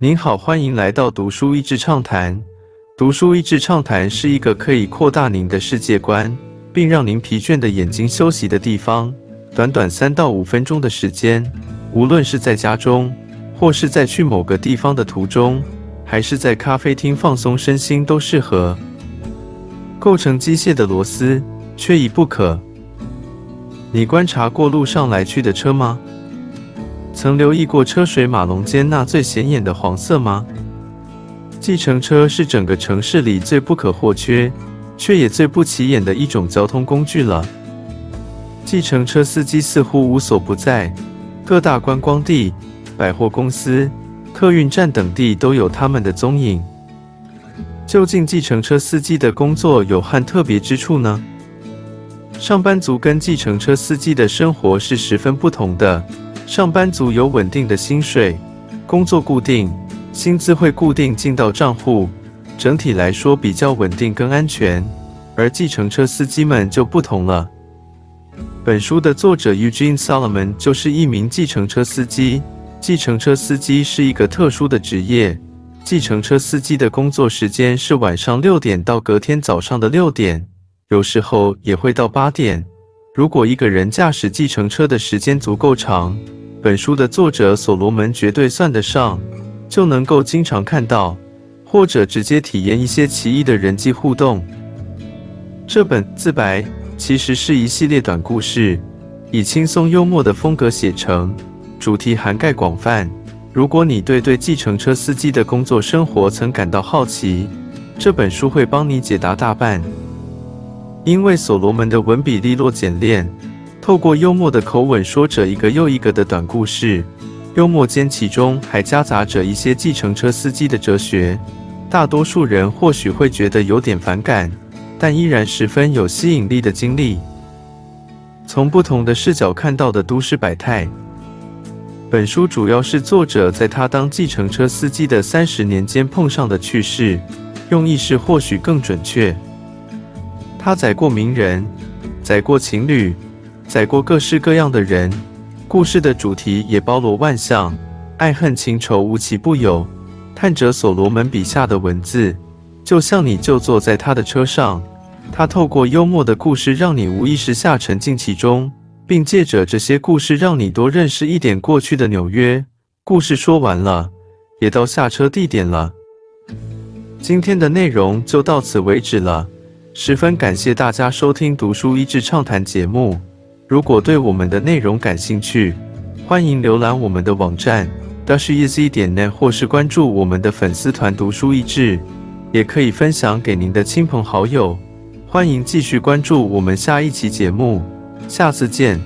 您好，欢迎来到读书益智畅谈。读书益智畅谈是一个可以扩大您的世界观，并让您疲倦的眼睛休息的地方。短短三到五分钟的时间，无论是在家中，或是在去某个地方的途中，还是在咖啡厅放松身心，都适合。构成机械的螺丝缺一不可。你观察过路上来去的车吗？曾留意过车水马龙间那最显眼的黄色吗？计程车是整个城市里最不可或缺，却也最不起眼的一种交通工具了。计程车司机似乎无所不在，各大观光地、百货公司、客运站等地都有他们的踪影。究竟计程车司机的工作有何特别之处呢？上班族跟计程车司机的生活是十分不同的。上班族有稳定的薪水，工作固定，薪资会固定进到账户，整体来说比较稳定跟安全。而计程车司机们就不同了。本书的作者 Eugene Solomon 就是一名计程车司机。计程车司机是一个特殊的职业。计程车司机的工作时间是晚上六点到隔天早上的六点，有时候也会到八点。如果一个人驾驶计程车的时间足够长，本书的作者所罗门绝对算得上，就能够经常看到或者直接体验一些奇异的人际互动。这本自白其实是一系列短故事，以轻松幽默的风格写成，主题涵盖广泛。如果你对对计程车司机的工作生活曾感到好奇，这本书会帮你解答大半。因为所罗门的文笔利落简练。透过幽默的口吻说着一个又一个的短故事，幽默间其中还夹杂着一些计程车司机的哲学。大多数人或许会觉得有点反感，但依然十分有吸引力的经历。从不同的视角看到的都市百态。本书主要是作者在他当计程车司机的三十年间碰上的趣事，用意是或许更准确。他载过名人，载过情侣。载过各式各样的人，故事的主题也包罗万象，爱恨情仇无奇不有。探者所罗门笔下的文字，就像你就坐在他的车上，他透过幽默的故事，让你无意识下沉浸其中，并借着这些故事，让你多认识一点过去的纽约。故事说完了，也到下车地点了。今天的内容就到此为止了，十分感谢大家收听《读书益智畅谈》节目。如果对我们的内容感兴趣，欢迎浏览我们的网站 dashiz 点 net，或是关注我们的粉丝团“读书益智”，也可以分享给您的亲朋好友。欢迎继续关注我们下一期节目，下次见。